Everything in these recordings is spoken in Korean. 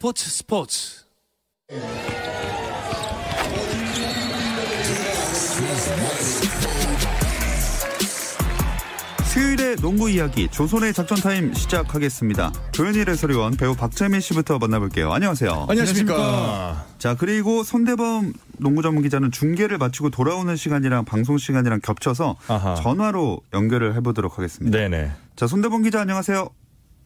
스포츠 스포츠. 수요일의 농구 이야기 조선의 작전 타임 시작하겠습니다. 조현일 해설위원 배우 박재민 씨부터 만나볼게요. 안녕하세요. 안녕하십니까. 자 그리고 손대범 농구 전문 기자는 중계를 마치고 돌아오는 시간이랑 방송 시간이랑 겹쳐서 아하. 전화로 연결을 해보도록 하겠습니다. 네네. 자 손대범 기자 안녕하세요.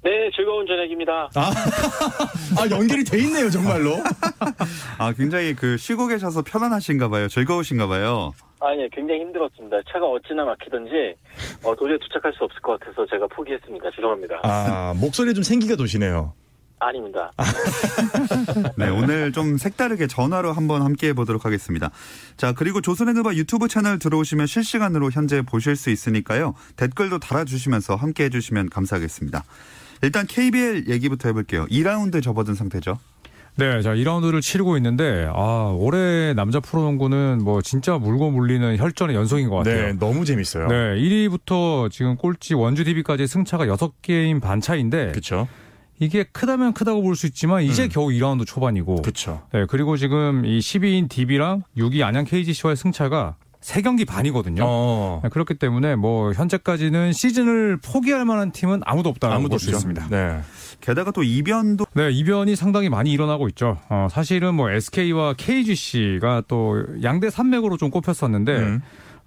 네, 즐거운 저녁입니다. 아, 아 연결이 돼 있네요, 정말로. 아 굉장히 그 쉬고 계셔서 편안하신가 봐요. 즐거우신가 봐요. 아니, 예, 굉장히 힘들었습니다. 차가 어찌나 막히던지 어, 도저히 도착할 수 없을 것 같아서 제가 포기했습니다. 죄송합니다. 아, 목소리에 좀 생기가 도시네요. 아닙니다. 네, 오늘 좀 색다르게 전화로 한번 함께 해보도록 하겠습니다. 자, 그리고 조선의 누바 유튜브 채널 들어오시면 실시간으로 현재 보실 수 있으니까요. 댓글도 달아주시면서 함께 해주시면 감사하겠습니다. 일단 KBL 얘기부터 해볼게요. 2라운드 접어든 상태죠. 네, 자 2라운드를 치르고 있는데 아 올해 남자 프로농구는 뭐 진짜 물고 물리는 혈전의 연속인 것 같아요. 네, 너무 재밌어요. 네, 1위부터 지금 꼴찌 원주 DB까지 승차가 6게임 반 차인데 그쵸. 이게 크다면 크다고 볼 수 있지만 이제 음. 겨우 2라운드 초반이고 그쵸. 네, 그리고 지금 이 12인 DB랑 6위 안양 KGC와의 승차가 3경기 반이거든요. 어. 네, 그렇기 때문에 뭐 현재까지는 시즌을 포기할 만한 팀은 아무도 없다고 아무도 볼수 없죠. 있습니다. 네. 게다가 또 이변도 네, 이변이 상당히 많이 일어나고 있죠. 어, 사실은 뭐 SK와 KGC가 또 양대 산맥으로 좀 꼽혔었는데 음.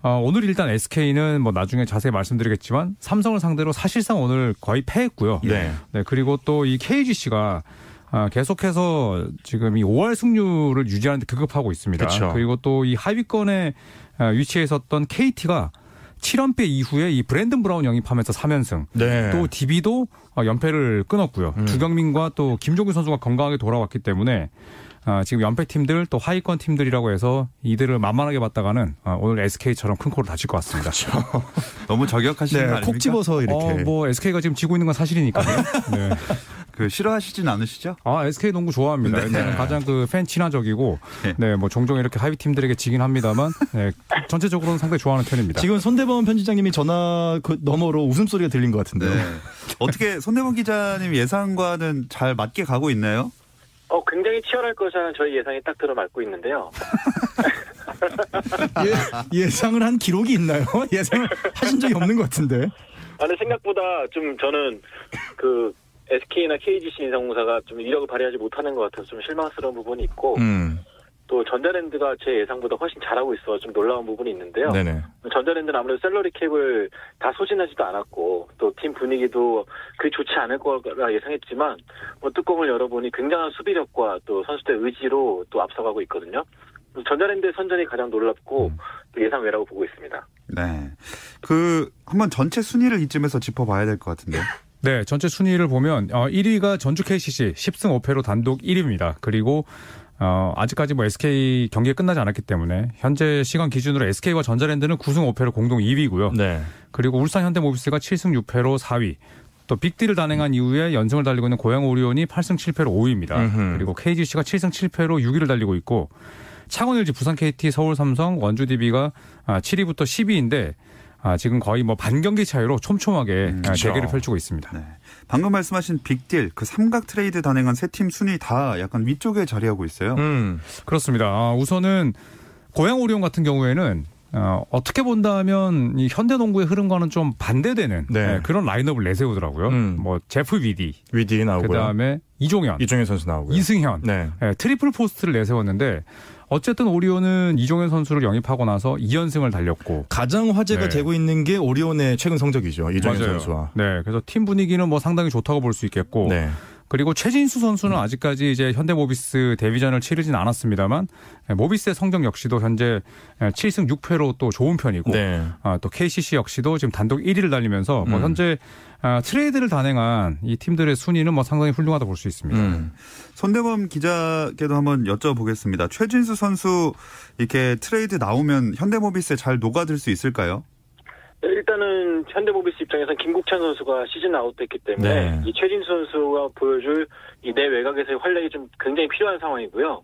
어, 오늘 일단 SK는 뭐 나중에 자세히 말씀드리겠지만 삼성을 상대로 사실상 오늘 거의 패했고요. 네. 네, 그리고 또 이 KGC가 아, 계속해서 지금 이 5월 승률을 유지하는데 급급하고 있습니다. 그쵸. 리고 또 이 하위권에 아, 위치해 있었던 KT가 7연패 이후에 이 브랜든 브라운 영입하면서 3연승. 네. 또 DB도 어, 연패를 끊었고요. 음. 두경민과 또 김종규 선수가 건강하게 돌아왔기 때문에 아, 지금 연패 팀들 또 하위권 팀들이라고 해서 이들을 만만하게 봤다가는 아, 오늘 SK처럼 큰 코를 다칠 것 같습니다. 너무 저격하시는 거 네, 아닙니까? 콕 집어서 이렇게. 어, 뭐 SK가 지금 지고 있는 건 사실이니까요. 네. 그 싫어하시진 않으시죠? 아 SK 농구 좋아합니다. 일단은 가장 그 팬 친화적이고 네. 네뭐 종종 이렇게 하위 팀들에게 지긴 합니다만 네, 전체적으로는 상당히 좋아하는 편입니다. 지금 손대범 편집장님이 전화 그 너머로 웃음소리가 들린 것 같은데요. 네. 어떻게 손대범 기자님 예상과는 잘 맞게 가고 있나요? 어, 굉장히 치열할 것이라는 저희 예상이 딱 들어맞고 있는데요. 예, 예상을 한 기록이 있나요? 예상을 하신 적이 없는 것 같은데. 아, 근데 생각보다 좀 저는 그 SK나 KGC 인상공사가 좀 이력을 발휘하지 못하는 것 같아서 좀 실망스러운 부분이 있고 음. 또 전자랜드가 제 예상보다 훨씬 잘하고 있어 좀 놀라운 부분이 있는데요. 네네. 전자랜드는 아무래도 셀러리 캡을 다 소진하지도 않았고 또 팀 분위기도 그리 좋지 않을 거라 예상했지만 뭐 뚜껑을 열어보니 굉장한 수비력과 또 선수들의 의지로 또 앞서가고 있거든요. 전자랜드의 선전이 가장 놀랍고 또 예상 외라고 보고 있습니다. 네. 그 한번 전체 순위를 이쯤에서 짚어봐야 될 것 같은데요. 네, 전체 순위를 보면 어, 1위가 전주 KCC 10승 5패로 단독 1위입니다. 그리고 어, 아직까지 뭐 SK 경기가 끝나지 않았기 때문에 현재 시간 기준으로 SK와 전자랜드는 9승 5패로 공동 2위고요. 네. 그리고 울산 현대모비스가 7승 6패로 4위. 또 빅딜을 단행한 이후에 연승을 달리고 있는 고양 오리온이 8승 7패로 5위입니다. 음흠. 그리고 KGC가 7승 7패로 6위를 달리고 있고 창원 LG, 부산 KT, 서울 삼성, 원주 DB가 7위부터 10위인데 아, 지금 거의 뭐 반경기 차이로 촘촘하게 아, 그쵸. 대결을 펼치고 있습니다. 네. 방금 말씀하신 빅딜, 그 삼각 트레이드 단행한 세 팀 순위 다 약간 위쪽에 자리하고 있어요. 음. 그렇습니다. 아, 우선은 고양 오리온 같은 경우에는 어, 어떻게 본다면 이 현대농구의 흐름과는 좀 반대되는 네. 네, 그런 라인업을 내세우더라고요. 음. 뭐 제프 위디, 위디 나오고요. 그다음에 이종현, 이종현 선수 나오고요. 이승현, 네. 예, 트리플 포스트를 내세웠는데 어쨌든 오리온은 이종현 선수를 영입하고 나서 2연승을 달렸고 가장 화제가 네. 되고 있는 게 오리온의 최근 성적이죠. 이종현. 선수와. 네, 그래서 팀 분위기는 뭐 상당히 좋다고 볼 수 있겠고 네. 그리고 최진수 선수는 아직까지 이제 현대모비스 데뷔전을 치르진 않았습니다만 예, 모비스의 성적 역시도 현재 7승 6패로 또 좋은 편이고 네. 아, 또 KCC 역시도 지금 단독 1위를 달리면서 뭐 음. 현재 아, 트레이드를 단행한 이 팀들의 순위는 뭐 상당히 훌륭하다 볼 수 있습니다. 음. 손대범 기자께도 한번 여쭤보겠습니다. 최진수 선수 이렇게 트레이드 나오면 현대모비스에 잘 녹아들 수 있을까요? 네, 일단은 현대모비스 입장에서는 김국찬 선수가 시즌 아웃됐기 때문에 네. 이 최진수 선수가 보여줄 이 내외곽에서의 활약이 좀 굉장히 필요한 상황이고요.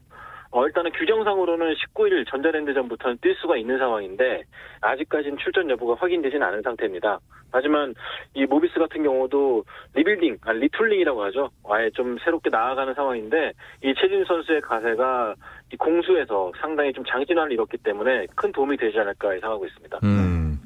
어, 일단은 규정상으로는 19일 전자랜드전부터는 뛸 수가 있는 상황인데 아직까지는 출전 여부가 확인되지는 않은 상태입니다. 하지만 이 모비스 같은 경우도 리빌딩, 아 retooling이라고 하죠. 아예 좀 새롭게 나아가는 상황인데 이 최진수 선수의 가세가 이 공수에서 상당히 좀 장신화를 이뤘기 때문에 큰 도움이 되지 않을까 예상하고 있습니다. 음.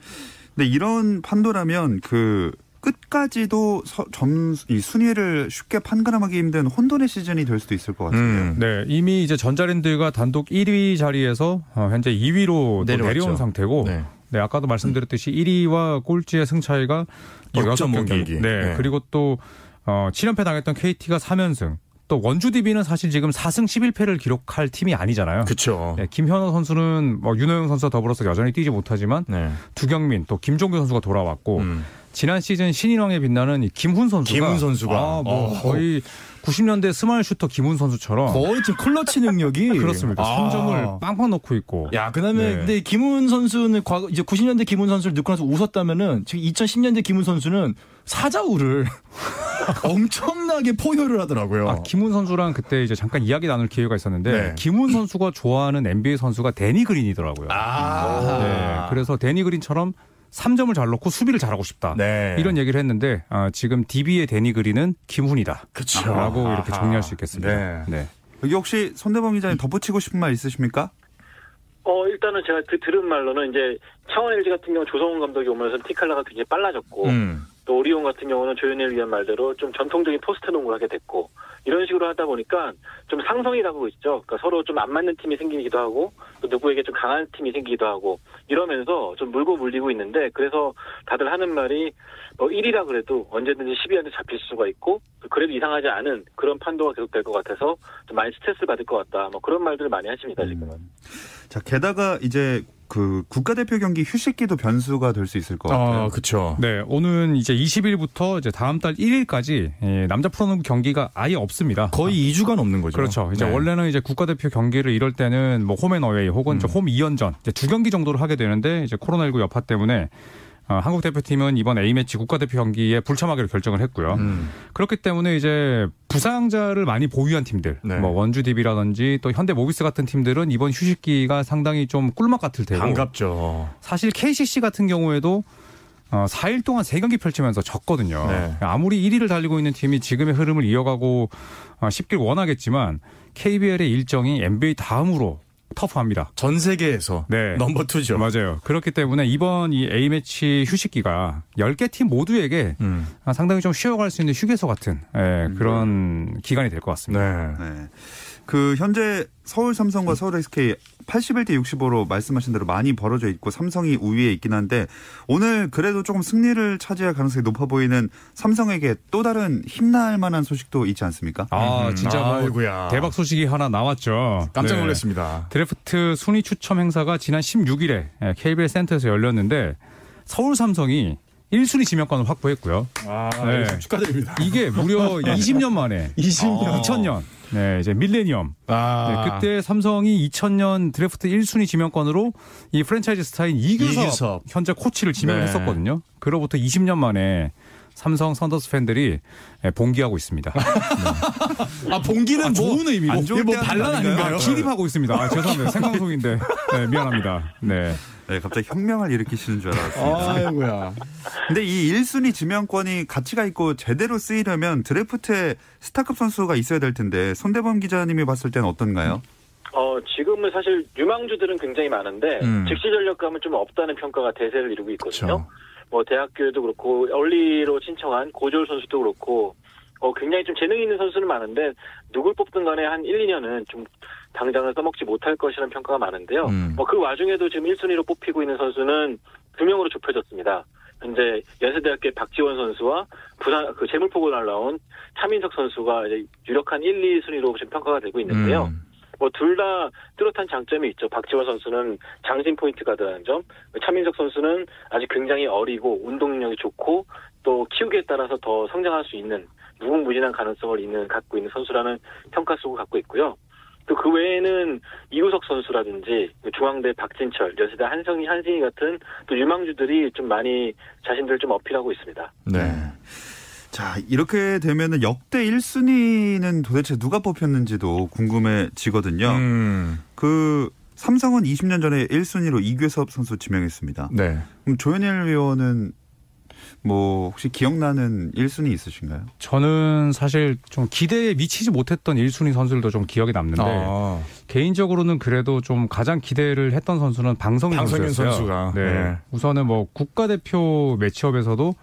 근데 이런 판도라면 그 끝까지도 서, 점, 이 순위를 쉽게 판가름하기 힘든 혼돈의 시즌이 될 수도 있을 것 같은데요. 음. 네, 이미 이제 전자랜드가 단독 1위 자리에서 어, 현재 2위로 내려왔죠. 내려온 상태고 네. 네, 아까도 말씀드렸듯이 1위와 꼴찌의 승 차이가 또6.5 여섯 경기. 경기. 네, 네. 그리고 또 어, 7연패 당했던 KT가 3연승. 또 원주 DB는 사실 지금 4승 11패를 기록할 팀이 아니잖아요. 그쵸. 네, 김현호 선수는 뭐 윤호영 선수와 더불어서 여전히 뛰지 못하지만 네. 두경민 또 김종규 선수가 돌아왔고 음. 지난 시즌 신인왕에 빛나는 이 김훈 선수가 김훈 선수가. 아, 뭐 어. 거의 90년대 스마일 슈터 김훈 선수처럼 거의 지금 클러치 능력이 그렇습니다. 아. 3점을 빵빵 넣고 있고. 야, 그다음에 네. 근데 김훈 선수는 과거 이제 90년대 김훈 선수를 넣고 나서 웃었다면은 지금 2010년대 김훈 선수는 사자후를 엄청나게 포효를 하더라고요. 아, 김훈 선수랑 그때 이제 잠깐 이야기 나눌 기회가 있었는데 네. 김훈 선수가 좋아하는 NBA 선수가 대니 그린이더라고요. 아. 네, 그래서 대니 그린처럼 3점을 잘 넣고 수비를 잘하고 싶다. 네. 이런 얘기를 했는데 아, 지금 DB의 데니 그린은 김훈이다. 그쵸. 라고 이렇게. 정리할 수 있겠습니다. 네. 네. 여기 혹시 손대범 기자님 덧붙이고 싶은 말 있으십니까? 어, 일단은 제가 그 들은 말로는 이제 창원 LG 같은 경우 조성훈 감독이 오면서 티칼라가 굉장히 빨라졌고 음. 또 오리온 같은 경우는 조현일 위한 말대로 좀 전통적인 포스트 농구를 하게 됐고 이런 식으로 하다 보니까 좀 상성이 가고 있죠. 그러니까 서로 좀 안 맞는 팀이 생기기도 하고 또 누구에게 좀 강한 팀이 생기기도 하고 이러면서 좀 물고 물리고 있는데 그래서 다들 하는 말이 뭐 1위라 그래도 언제든지 10위한테 잡힐 수가 있고 그래도 이상하지 않은 그런 판도가 계속될 것 같아서 좀 많이 스트레스 받을 것 같다. 뭐 그런 말들을 많이 하십니다 지금은. 자, 게다가 이제 그 국가대표 경기 휴식기도 변수가 될 수 있을 것 같아요. 아, 그쵸. 네, 오는 이제 20일부터 이제 다음 달 1일까지 예, 남자 프로농구 경기가 아예 없습니다. 거의 2주간 없는 거죠. 그렇죠. 이제 네. 원래는 이제 국가대표 경기를 이럴 때는 뭐 홈앤어웨이 혹은 음. 홈 2연전 이제 두 경기 정도를 하게 되는데 이제 코로나19 여파 때문에 어, 한국 대표팀은 이번 A매치 국가대표 경기에 불참하기로 결정을 했고요. 음. 그렇기 때문에 이제 부상자를 많이 보유한 팀들, 네. 뭐 원주 DB라든지 또 현대 모비스 같은 팀들은 이번 휴식기가 상당히 좀 꿀맛 같을 테고 반갑죠. 사실 KCC 같은 경우에도 어, 4일 동안 3경기 펼치면서 졌거든요. 네. 아무리 1위를 달리고 있는 팀이 지금의 흐름을 이어가고 어, 싶길 원하겠지만 KBL의 일정이 NBA 다음으로 터프합니다. 전 세계에서 네. 넘버 투죠. 맞아요. 그렇기 때문에 이번 이 A매치 휴식기가 10개 팀 모두에게 음. 아, 상당히 좀 쉬어갈 수 있는 휴게소 같은 예, 그런 기간이 될 것 같습니다. 네. 네. 그 현재 서울 삼성과 서울 SK 81대 65로 말씀하신 대로 많이 벌어져 있고 삼성이 우위에 있긴 한데 오늘 그래도 조금 승리를 차지할 가능성이 높아 보이는 삼성에게 또 다른 힘날 만한 소식도 있지 않습니까? 아, 음. 진짜 뭐 아이고야. 대박 소식이 하나 나왔죠. 깜짝 네. 놀랐습니다. 드래프트 순위 추첨 행사가 지난 16일에 KBL 센터에서 열렸는데 서울 삼성이 1순위 지명권을 확보했고요. 아, 네. 축하드립니다. 이게 무려 20년 만에 20년. 2000년 네, 이제 밀레니엄. 아. 네, 그때 삼성이 2000년 드래프트 1순위 지명권으로 이 프랜차이즈 스타인 이규섭, 이규섭. 현재 코치를 지명을 네. 했었거든요. 그로부터 20년 만에 삼성 선더스 팬들이 예, 봉기하고 있습니다. 아, 봉기는 아, 뭐 좋은 의미로. 뭐뭐 반란 아닌가요? 아닌가요? 기립하고 있습니다. 아, 죄송합니다. 생방송인데 네, 미안합니다. 네. 네, 갑자기 혁명을 일으키시는 줄 알았습니다. 아이고야. 근데 이 1순위 지명권이 가치가 있고 제대로 쓰이려면 드래프트에 스타급 선수가 있어야 될 텐데 손대범 기자님이 봤을 때는 어떤가요? 어, 지금은 사실 유망주들은 굉장히 많은데 음. 즉시 전력감은 좀 없다는 평가가 대세를 이루고 있거든요. 그쵸. 뭐 대학교에도 그렇고 얼리로 신청한 고졸 선수도 그렇고 어, 굉장히 좀 재능 있는 선수는 많은데 누굴 뽑든 간에 한 1, 2년은 좀 당장을 써먹지 못할 것이라는 평가가 많은데요. 음. 뭐 그 와중에도 지금 1순위로 뽑히고 있는 선수는 두 명으로 좁혀졌습니다. 현재 연세대학교의 박지원 선수와 부산 그 재물포고 날라온 차민석 선수가 이제 유력한 1, 2 순위로 지금 평가가 되고 있는데요. 음. 뭐둘 다 뚜렷한 장점이 있죠. 박지원 선수는 장신 포인트 가드라는 점, 차민석 선수는 아직 굉장히 어리고 운동 능력이 좋고 또 키우기에 따라서 더 성장할 수 있는 무궁무진한 가능성을 있는 갖고 있는 선수라는 평가 속을 갖고 있고요. 또 그 외에는 이우석 선수라든지 중앙대 박진철, 연세대 한성희, 한승희 같은 또 유망주들이 좀 많이 자신들을 좀 어필하고 있습니다. 네. 자, 이렇게 되면은 역대 1순위는 도대체 누가 뽑혔는지도 궁금해지거든요. 음, 그 삼성은 20년 전에 1순위로 이규섭 선수 지명했습니다. 네. 그럼 조현일 위원은 뭐 혹시 기억나는 1순위 있으신가요? 저는 사실 좀 기대에 미치지 못했던 1순위 선수들도 좀 기억에 남는데 아, 개인적으로는 그래도 좀 가장 기대를 했던 선수는 방성윤, 방성윤 선수였어요. 선수가. 네. 네. 우선은 뭐 국가대표 매치업에서도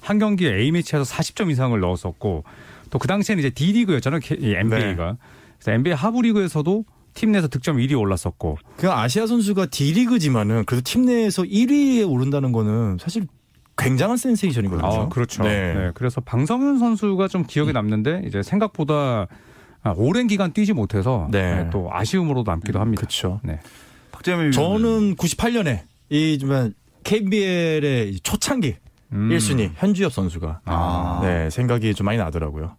한 경기에 A 매치에서 40점 이상을 넣었었고 또 그 당시에는 이제 D 리그였잖아요. NBA가. 그래서 NBA 하부 리그에서도 팀 내에서 득점 1위 올랐었고 그 아시아 선수가 D리그지만은 그래도 팀 내에서 1위에 오른다는 거는 사실 굉장한 센세이션이거든요. 아, 그렇죠. 네. 네. 그래서 방성윤 선수가 좀 기억에 남는데 이제 생각보다 아, 오랜 기간 뛰지 못해서 네. 네, 또 아쉬움으로 남기도 합니다. 그렇죠. 네. 박재민 저는 98년에 이 정말 KBL의 초창기 음. 1순위 현주엽 선수가 아. 네, 생각이 좀 많이 나더라고요.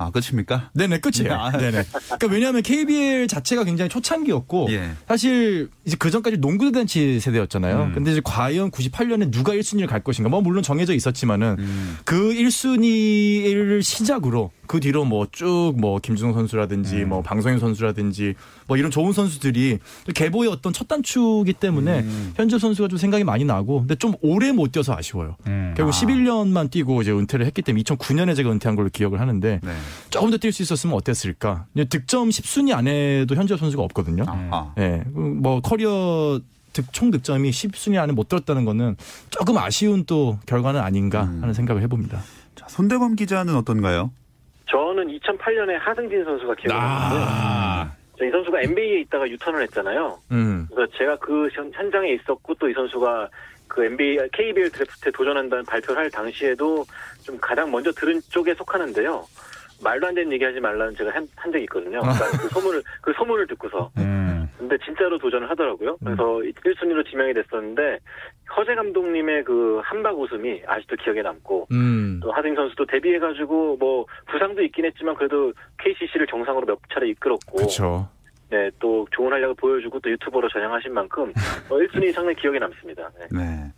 음. 아 끝입니까? 네네 끝이에요. 아. 네네. 그러니까 왜냐하면 KBL 자체가 굉장히 초창기였고 예. 사실 이제 그 전까지 농구 대잔치 세대였잖아요. 음. 근데 이제 과연 98년에 누가 1순위를 갈 것인가? 뭐 물론 정해져 있었지만은 음. 그 1순위를 시작으로 그 뒤로 뭐 쭉뭐 김준호 선수라든지 네. 뭐 방성현 선수라든지 뭐 이런 좋은 선수들이 개보의 어떤 첫 단추기 때문에 음. 현재 선수가 좀 생각이 많이 나고 근데 좀 오래 못 뛰어서 아쉬워요. 음. 결국 아. 11년만 뛰고 이제 은퇴를 했기 때문에 2009년에 제가 은퇴한 걸로 기억을 하는데 네. 조금 더 뛸 수 있었으면 어땠을까? 득점 10순위 안에도 현재 선수가 없거든요. 아. 예, 뭐 커리어 득, 총 득점이 10순위 안에 못 들었다는 거는 조금 아쉬운 또 결과는 아닌가 음. 하는 생각을 해봅니다. 자, 손대범 기자는 어떤가요? 저는 2008년에 하승진 선수가 기억이 나는데 아, 저이 선수가 NBA에 있다가 유턴을 했잖아요. 음, 그래서 제가 그 현- 현장에 있었고 또 이 선수가 그 NBA, KBL 드래프트에 도전한다는 발표를 할 당시에도 좀 가장 먼저 들은 쪽에 속하는데요. 말도 안 되는 얘기 하지 말라는 제가 한, 한 적이 있거든요. 그러니까 그 소문을, 그 소문을 듣고서. 음. 근데 진짜로 도전을 하더라고요. 그래서 1순위로 지명이 됐었는데 허재 감독님의 그 한박 웃음이 아직도 기억에 남고 음, 또 하승 선수도 데뷔해가지고 뭐 부상도 있긴 했지만 그래도 KCC를 정상으로 몇 차례 이끌었고 그렇죠. 네, 또 좋은 활약을 보여주고 또 유튜버로 전향하신 만큼 어, 1순위 상당히 기억에 남습니다. 네. 네.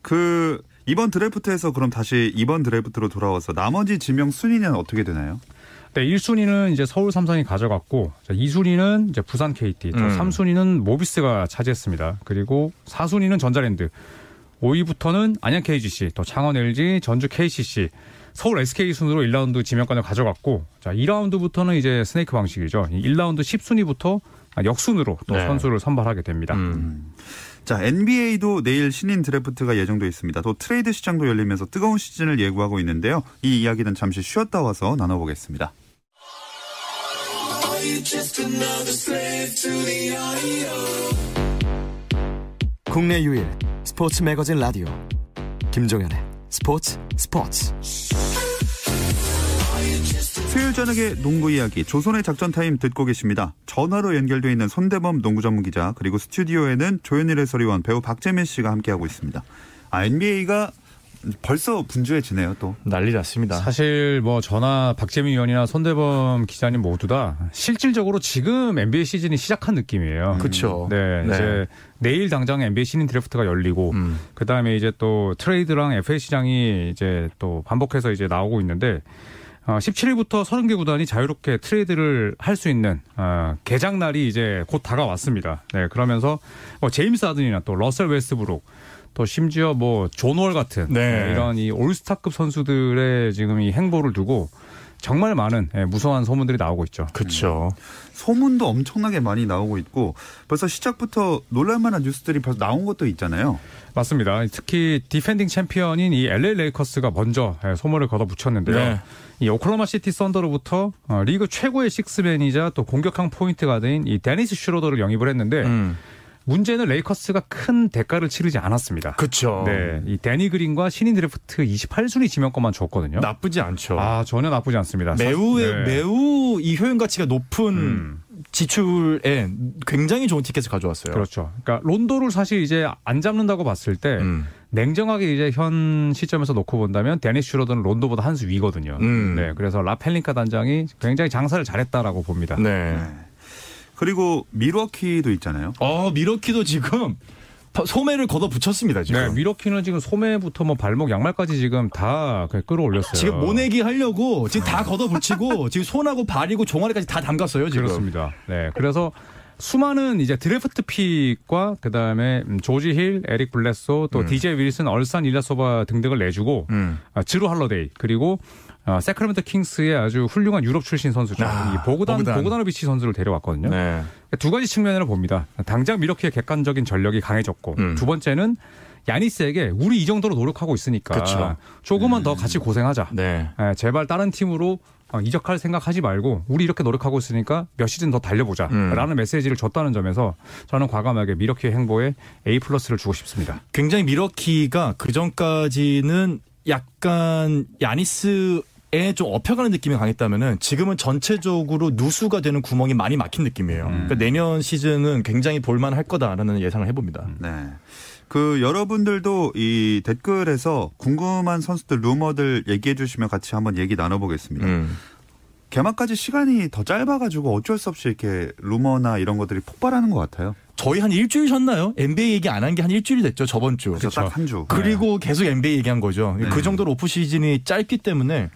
그 이번 드래프트에서 그럼 다시 이번 드래프트로 돌아와서 나머지 지명 순위는 어떻게 되나요? 네, 1순위는 이제 서울 삼성이 가져갔고, 2순위는 이제 부산 KT, 또 음. 3순위는 모비스가 차지했습니다. 그리고 4순위는 전자랜드, 5위부터는 안양 KGC, 또 창원 LG, 전주 KCC, 서울 SK 순으로 1라운드 지명권을 가져갔고, 자, 2라운드부터는 이제 스네이크 방식이죠. 1라운드 10순위부터 역순으로 또 네. 선수를 선발하게 됩니다. 음. 자, NBA도 내일 신인 드래프트가 예정돼 있습니다. 또 트레이드 시장도 열리면서 뜨거운 시즌을 예고하고 있는데요. 이 이야기는 잠시 쉬었다 와서 나눠보겠습니다. 국내 유일 스포츠 매거진 라디오 김종현의 스포츠 스포츠 수요일 저녁의 농구 이야기 조손의 작전 타임 듣고 계십니다. 전화로 연결돼 있는 손대범 농구 전문 기자 그리고 스튜디오에는 조현일 해설위원 배우 박재민 씨가 함께하고 있습니다. 아 NBA가 벌써 분주해지네요 또. 난리 났습니다. 사실 뭐 저나 박재민 위원이나 손대범 기자님 모두 다 실질적으로 지금 NBA 시즌이 시작한 느낌이에요. 그렇죠. 네, 이제 내일 당장 NBA 신인 드래프트가 열리고 음. 그 다음에 이제 또 트레이드랑 FA 시장이 이제 또 반복해서 이제 나오고 있는데 어, 17일부터 30개 구단이 자유롭게 트레이드를 할 수 있는 어, 개장 날이 이제 곧 다가왔습니다. 네, 그러면서 뭐 제임스 하든이나 또 러셀 웨스트브룩 또 심지어 뭐 존 월 같은 네. 네, 이런 이 올스타급 선수들의 지금 이 행보를 두고 정말 많은 예, 무서운 소문들이 나오고 있죠. 그렇죠. 소문도 엄청나게 많이 나오고 있고 벌써 시작부터 놀랄만한 뉴스들이 벌써 나온 것도 있잖아요. 맞습니다. 특히 디펜딩 챔피언인 이 LA 레이커스가 먼저 예, 소매를 걷어붙였는데요. 네. 이 오클라호마 시티 썬더로부터 어, 리그 최고의 식스맨이자 또 공격형 포인트 가드인 이 데니스 슈로더를 영입을 했는데 음. 문제는 레이커스가 큰 대가를 치르지 않았습니다. 그렇죠. 네, 이 대니 그린과 신인 드래프트 28순위 지명권만 줬거든요. 나쁘지 않죠. 아 전혀 나쁘지 않습니다. 매우 사- 네. 매우 이 효용 가치가 높은 음. 지출에 굉장히 좋은 티켓을 가져왔어요. 그렇죠. 그러니까 론도를 사실 이제 안 잡는다고 봤을 때 음. 냉정하게 이제 현 시점에서 놓고 본다면 데니스 슈로더는 론도보다 한 수 위거든요. 음. 네, 그래서 랍 펠링카 단장이 굉장히 장사를 잘했다라고 봅니다. 네. 네. 그리고 밀워키도 있잖아요. 어 밀워키도 지금 소매를 걷어 붙였습니다 지금. 네, 밀워키는 지금 소매부터 뭐 발목, 양말까지 지금 다 그냥 끌어올렸어요. 지금 모내기 하려고 지금 다 걷어 붙이고 지금 손하고 발이고 종아리까지 다 담갔어요 지금. 그렇습니다. 네, 그래서 수많은 이제 드래프트 pick과 그다음에 음, 조지 힐, 에릭 블레드소, 또 음. 디제이 윌슨, 얼산 일야소바 등등을 내주고 음. 아, 즈루 할러데이 그리고 어, 새크라멘토 킹스의 아주 훌륭한 유럽 출신 선수죠. 아, 이 보그단 보그단. 보그다노비치 선수를 데려왔거든요. 네. 두 가지 측면으로 봅니다. 당장 미러키의 객관적인 전력이 강해졌고 음. 두 번째는 야니스에게 우리 이 정도로 노력하고 있으니까 그쵸. 조금만 더 같이 고생하자. 네. 예, 제발 다른 팀으로 어, 이적할 생각하지 말고 우리 이렇게 노력하고 있으니까 몇 시즌 더 음. 달려보자라는 메시지를 줬다는 점에서 저는 과감하게 미러키의 행보에 A 플러스를 주고 싶습니다. 굉장히 미러키가 그 전까지는 약간 야니스 에좀 업혀가는 느낌이 강했다면은 지금은 전체적으로 누수가 되는 구멍이 많이 막힌 느낌이에요. 그러니까 내년 시즌은 굉장히 볼만할 거다라는 예상을 해봅니다. 네. 그 여러분들도 이 댓글에서 궁금한 선수들 루머들 얘기해 주시면 같이 한번 얘기 나눠보겠습니다. 음. 개막까지 시간이 더 짧아가지고 어쩔 수 없이 이렇게 루머나 이런 것들이 폭발하는 것 같아요. 저희 한 일주일 쉬었나요? NBA 얘기 안 한 게 한 일주일 됐죠 저번 주. 그래서 딱 한 주. 그리고 계속 NBA 얘기한 거죠. 네. 그 정도로 오프 시즌이 짧기 때문에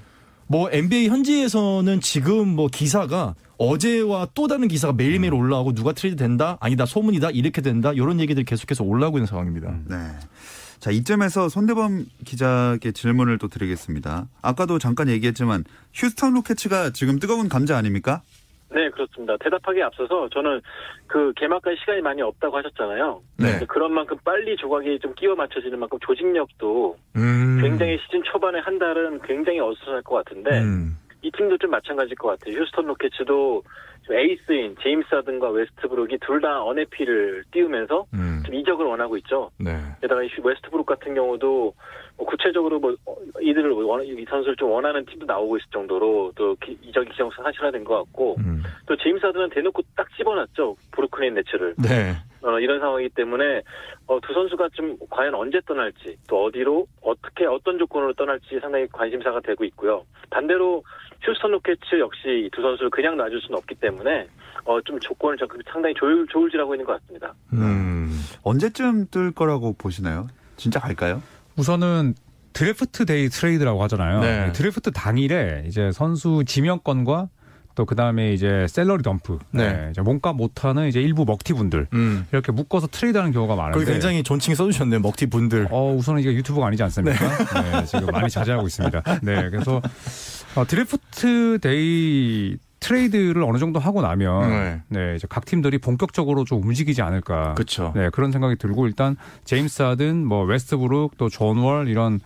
뭐 NBA 현지에서는 지금 뭐 기사가 어제와 또 다른 기사가 매일매일 음. 올라오고 누가 트레이드 된다 아니다 소문이다 이렇게 된다 이런 얘기들이 계속해서 올라오고 있는 상황입니다. 네. 자, 이쯤에서 손대범 기자께 질문을 또 드리겠습니다. 아까도 잠깐 얘기했지만 휴스턴 로켓츠가 지금 뜨거운 감자 아닙니까? 네, 그렇습니다. 대답하기에 앞서서 저는 그 개막까지 시간이 많이 없다고 하셨잖아요. 네. 그런 만큼 빨리 조각이 좀 끼워 맞춰지는 만큼 조직력도 음. 굉장히 시즌 초반에 한 달은 굉장히 어수선할 것 같은데 음. 이 팀도 좀 마찬가지일 것 같아요. 휴스턴 로켓츠도 좀 에이스인 제임스 하든과 웨스트브룩이 둘 다 unhappy를 띄우면서 음. 좀 이적을 원하고 있죠. 네. 게다가 이 웨스트브룩 같은 경우도 뭐 구체적으로 뭐 어, 이들을 원, 이 선수를 좀 원하는 팀도 나오고 있을 정도로 또 기- 이적 기정사실화된 것 같고 음. 또 제임스 하든은 대놓고 딱 집어놨죠 브루클린 네츠를 네. 어, 이런 상황이기 때문에 어, 두 선수가 좀 과연 언제 떠날지 또 어디로 어떻게 어떤 조건으로 떠날지 상당히 관심사가 되고 있고요 반대로 휴스턴 로켓츠 역시 이 두 선수를 그냥 놔줄 수는 없기 때문에 어, 좀 조건을 좀 상당히 저울, 저울질하고 있는 것 같습니다. 음. 언제쯤 뜰 거라고 보시나요? 진짜 갈까요? 우선은 draft day trade라고 하잖아요. 네. 드래프트 당일에 이제 선수 지명권과 또 그다음에 이제 salary dump, 네. 네, 이제 몸값 못하는 이제 일부 먹튀분들 음. 이렇게 묶어서 트레이드하는 경우가 많은데 거기 굉장히 존칭 써주셨네요 먹튀 분들. 어, 우선은 이게 유튜브가 아니지 않습니까? 네. 지금 많이 자제하고 있습니다. 네, 그래서 어, draft day trade를 어느 정도 하고 나면 네. 네, 이제 각 팀들이 본격적으로 좀 움직이지 않을까. 그렇죠. 네, 그런 생각이 들고 일단 제임스 하든, 뭐 웨스트브룩, 또 존 월 이런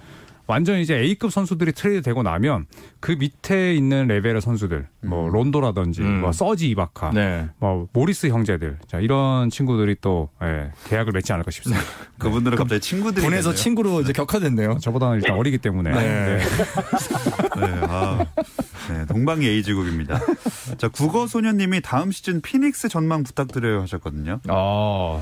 완전 이제 A급 선수들이 트레이드 되고 나면 그 밑에 있는 레벨의 선수들, 뭐 론도라든지, 음. 뭐 서지 이바카, 네. 뭐 모리스 형제들, 자 이런 친구들이 또 예, 계약을 맺지 않을까 싶습니다. 그분들은 갑자기 친구들이 됐네요. 친구로 이제 격하됐네요. 저보다는 일단 어리기 때문에. 네. 네. 네, 아, 네, 동방예의지국입니다. 자, 국어소년님이 다음 시즌 피닉스 전망 부탁드려요 하셨거든요. 아,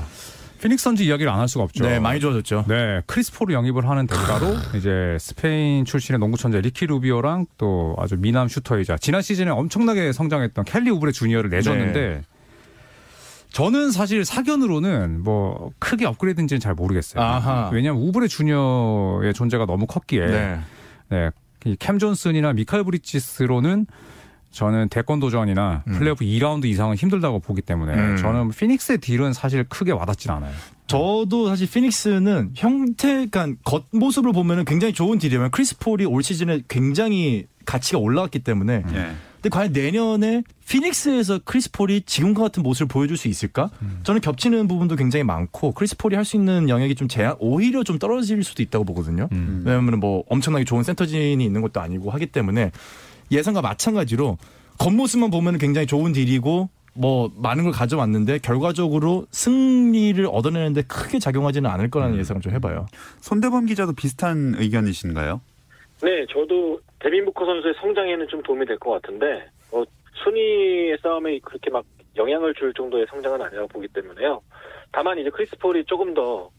피닉스 선즈 이야기를 안 할 수가 없죠. 네 많이 좋아졌죠. 네, 크리스 폴을 영입을 하는 대가로 이제 스페인 출신의 농구 천재 리키 루비오랑 또 아주 미남 슈터이자 지난 시즌에 엄청나게 성장했던 켈리 우브레 주니어를 내줬는데 네. 저는 사실 사견으로는 뭐 크게 업그레이드인지는 잘 모르겠어요. 아하. 왜냐하면 우브레 주니어의 존재가 너무 컸기에 네. 네, 이 캠 존슨이나 미칼 브리지스로는 저는 대권 도전이나 음. 플레이오프 2라운드 이상은 힘들다고 보기 때문에 음. 저는 피닉스의 deal은 사실 크게 와닿진 않아요. 저도 사실 피닉스는 형태, 그러니까 겉모습을 보면은 굉장히 좋은 deal이에요. 크리스 폴이 올 시즌에 굉장히 가치가 올라왔기 때문에. 예. 근데 과연 내년에 피닉스에서 크리스 폴이 지금과 같은 모습을 보여줄 수 있을까? 저는 겹치는 부분도 굉장히 많고 크리스 폴이 할 수 있는 영역이 좀 제한, 오히려 좀 떨어질 수도 있다고 보거든요. 음. 왜냐하면 뭐 엄청나게 좋은 센터진이 있는 것도 아니고 하기 때문에 예상과 마찬가지로 겉모습만 보면 굉장히 좋은 deal이고 뭐 많은 걸 가져왔는데 결과적으로 승리를 얻어내는데 크게 작용하지는 않을 거라는 예상을 좀 해봐요. 손대범 기자도 비슷한 의견이신가요? 네, 저도 데빈 부커 선수의 성장에는 좀 도움이 될 것 같은데 어, 순위의 싸움에 그렇게 막 영향을 줄 정도의 성장은 아니라고 보기 때문에요. 다만 이제 크리스 폴이 조금 더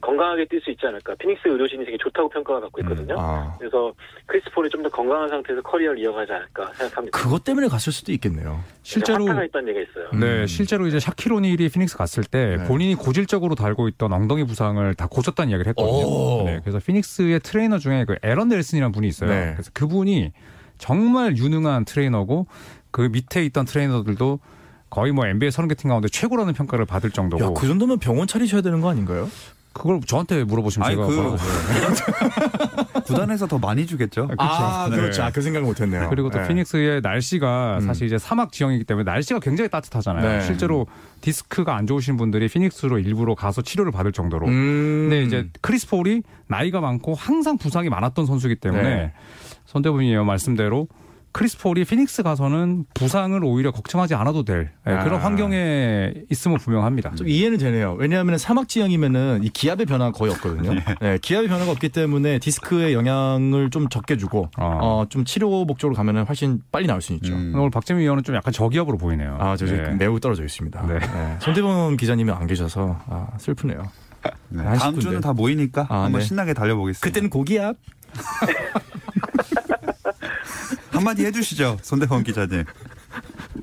건강하게 뛸 수 있지 않을까. 피닉스 의료진이 되게 좋다고 평가가 받고 있거든요. 아. 그래서 크리스 폴이 좀 더 건강한 상태에서 커리어를 이어가지 않을까 생각합니다. 그것 때문에 갔을 수도 있겠네요. 실제로 화타가 있다는 얘기가 있어요. 네, 음. 실제로 이제 샤킬 오닐이 피닉스 갔을 때 네. 본인이 고질적으로 달고 있던 엉덩이 부상을 다 고쳤다는 이야기를 오. 했거든요. 네, 그래서 피닉스의 트레이너 중에 그 에런 넬슨이라는 분이 있어요. 네. 그래서 그분이 정말 유능한 트레이너고 그 밑에 있던 트레이너들도 거의 뭐 NBA 30개 팀 가운데 최고라는 평가를 받을 정도고 야, 그 정도면 병원 차리셔야 되는 거 아닌가요? 그걸 저한테 물어보시면 아니, 제가 그- 뭐라고 구단에서 더 많이 주겠죠. 아, 네. 그렇죠. 아, 그 생각 못 했네요. 그리고 또 피닉스의 날씨가 음. 사실 이제 사막 지형이기 때문에 날씨가 굉장히 따뜻하잖아요. 네. 실제로 디스크가 안 좋으신 분들이 피닉스로 일부러 가서 치료를 받을 정도로. 음. 근데 이제 크리스 폴이 나이가 많고 항상 부상이 많았던 선수이기 때문에 네. 손대범 위원 말씀대로 크리스 폴이 피닉스 가서는 부상을 오히려 걱정하지 않아도 될 네, 그런 아. 환경에 있음은 분명합니다. 좀 이해는 되네요. 왜냐하면 사막 지형이면은 이 기압의 변화가 거의 없거든요. 네, 기압의 변화가 없기 때문에 디스크의 영향을 좀 적게 주고 어. 어, 좀 치료 목적으로 가면은 훨씬 빨리 나을 수 있죠. 음. 오늘 박재민 위원은 좀 약간 저기압으로 보이네요. 아, 저 네. 매우 떨어져 있습니다. 네. 네. 손대범 기자님이 안 계셔서 아, 슬프네요. 네, 한 다음 10분 주는 돼. 다 모이니까 아, 한번 네. 신나게 달려보겠습니다. 그때는 고기압. 한마디 해주시죠, 손대범 기자님.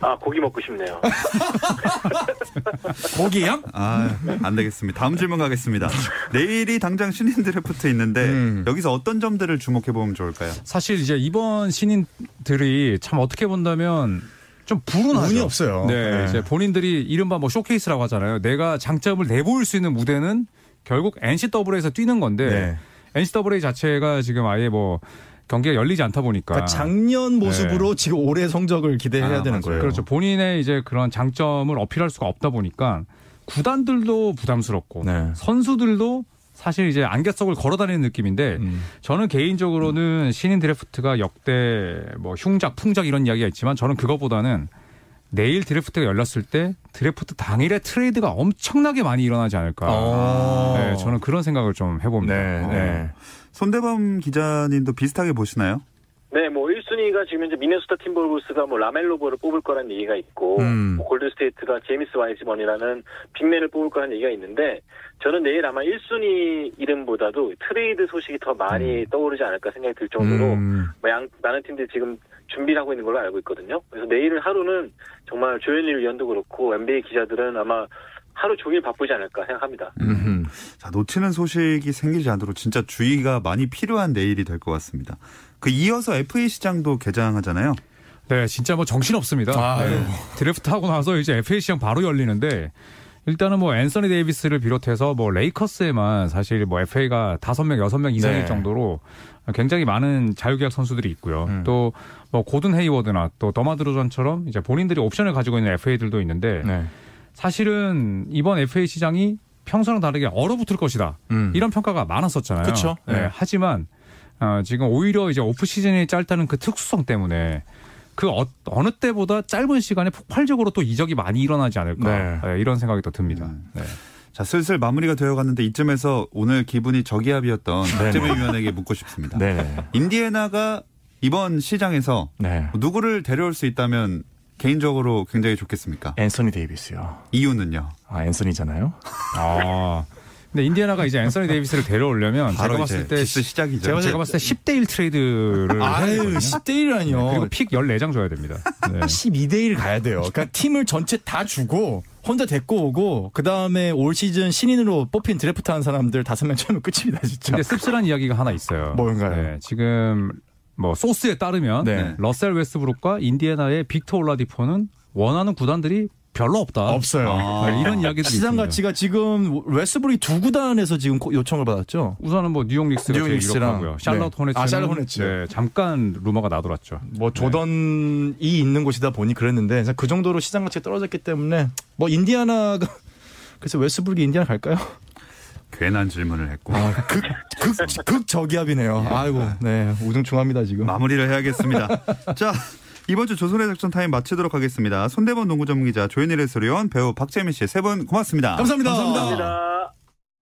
아 고기 먹고 싶네요. 고기압? 아, 안 되겠습니다. 다음 질문 가겠습니다. 내일이 당장 신인 드래프트 있는데 음. 여기서 어떤 점들을 주목해 보면 좋을까요? 사실 이제 이번 신인들이 참 어떻게 본다면 좀 불운하죠. 운이 없어요. 네, 네. 이제 본인들이 이른바 뭐 쇼케이스라고 하잖아요. 내가 장점을 내보일 수 있는 무대는 결국 NCAA에서 뛰는 건데 네. NCAA 자체가 지금 아예 뭐 경기가 열리지 않다 보니까 그러니까 작년 모습으로 지금 올해 성적을 기대해야 아, 되는 맞아요. 거예요. 그렇죠. 본인의 이제 그런 장점을 어필할 수가 없다 보니까 구단들도 부담스럽고 네. 선수들도 사실 이제 안갯 속을 걸어다니는 느낌인데 음. 저는 개인적으로는 신인 드래프트가 역대 뭐 흉작, 풍작 이런 이야기가 있지만 저는 그것보다는 내일 드래프트가 열렸을 때 드래프트 당일에 트레이드가 엄청나게 많이 일어나지 않을까. 어. 네, 저는 그런 생각을 좀 해봅니다. 네, 어. 네. 손대범 기자님도 비슷하게 보시나요? 네, 뭐 1순위가 지금 이제 미네소타 팀버울브스가 뭐 라멜로 볼을 뽑을 거라는 얘기가 있고 음. 뭐 골드스테이트가 제임스 와이즈먼이라는 빅맨을 뽑을 거라는 얘기가 있는데 저는 내일 아마 1순위 이름보다도 트레이드 소식이 더 많이 떠오르지 않을까 생각이 들 정도로 음. 뭐 양, 많은 팀들이 지금 준비를 하고 있는 걸로 알고 있거든요. 그래서 내일 하루는 정말 조현일 위원도 그렇고 NBA 기자들은 아마 하루 종일 바쁘지 않을까 생각합니다. 음. 자, 놓치는 소식이 생기지 않도록 진짜 주의가 많이 필요한 내일이 될 것 같습니다. 그 이어서 FA 시장도 개장하잖아요. 네, 진짜 뭐 정신 없습니다. 아유. 네. 드래프트 하고 나서 이제 FA 시장 바로 열리는데 일단은 뭐 앤서니 데이비스를 비롯해서 뭐 레이커스에만 사실 뭐 FA가 다섯 명 여섯 명 이상일 네. 정도로 굉장히 많은 자유계약 선수들이 있고요. 음. 또뭐 고든 헤이워드나 또 더마 드로잔처럼 이제 본인들이 옵션을 가지고 있는 FA들도 있는데 네. 사실은 이번 FA 시장이 평소랑 다르게 얼어붙을 것이다. 음. 이런 평가가 많았었잖아요. 그쵸. 네. 네. 하지만 어, 지금 오히려 이제 오프 시즌이 짧다는 그 특수성 때문에 그 어, 느 때보다 짧은 시간에 폭발적으로 또 이적이 많이 일어나지 않을까 네. 네, 이런 생각이 또 듭니다. 음. 네. 자, 슬슬 마무리가 되어 갔는데 이쯤에서 오늘 기분이 저기압이었던 박재민 위원에게 묻고 싶습니다. 네. 인디애나가 이번 시장에서 네. 누구를 데려올 수 있다면 개인적으로 굉장히 좋겠습니까? 앤서니 데이비스요. 이유는요? 아, 앤서니잖아요. 아. 근데 인디애나가 이제 앤서니 데이비스를 데려오려면 제가 바로 봤을 때 시작이죠. 제가, 제가 봤을 때 10대 1 트레이드를 아유, 되거든요. 10대 1이라니요. 그리고 pick 14장 줘야 됩니다. 네. 12대 1 가야 돼요. 그러니까 팀을 전체 다 주고 혼자 데리고 오고 그 다음에 올 시즌 신인으로 뽑힌 드래프트한 사람들 다섯 명 채우면 끝입니다, 진짜. 근데 씁쓸한 이야기가 하나 있어요. 뭔가요? 네, 지금 뭐 소스에 따르면 네. 러셀 웨스브룩과 인디애나의 빅터 올라디포는 원하는 구단들이 별로 없다. 없어요. 아. 네, 이런 이야기들이 시장 있습니다. 가치가 지금 웨스브룩이 두 구단에서 지금 고- 요청을 받았죠. 우선은 뭐 뉴욕 닉스가 뉴욕 제일 닉스랑, 유력하고요. 샬럿 네. 호네츠. 아, 샬럿 호네츠. 네, 잠깐 루머가 나돌았죠. 뭐 조던이 있는 곳이다 보니 그랬는데 그 정도로 시장 가치가 떨어졌기 때문에 뭐 인디아나가 그래서 웨스브룩이 인디아나 갈까요? 괜한 질문을 했고 아, 극, 극, 극 저기압이네요. 아이고, 네, 우중충합니다 지금. 마무리를 해야겠습니다. 자. 이번 주 조선의 작전 타임 마치도록 하겠습니다. 손대범 농구 전문기자 조현일 해설위원 배우 박재민 씨 세 분 고맙습니다. 감사합니다. 감사합니다.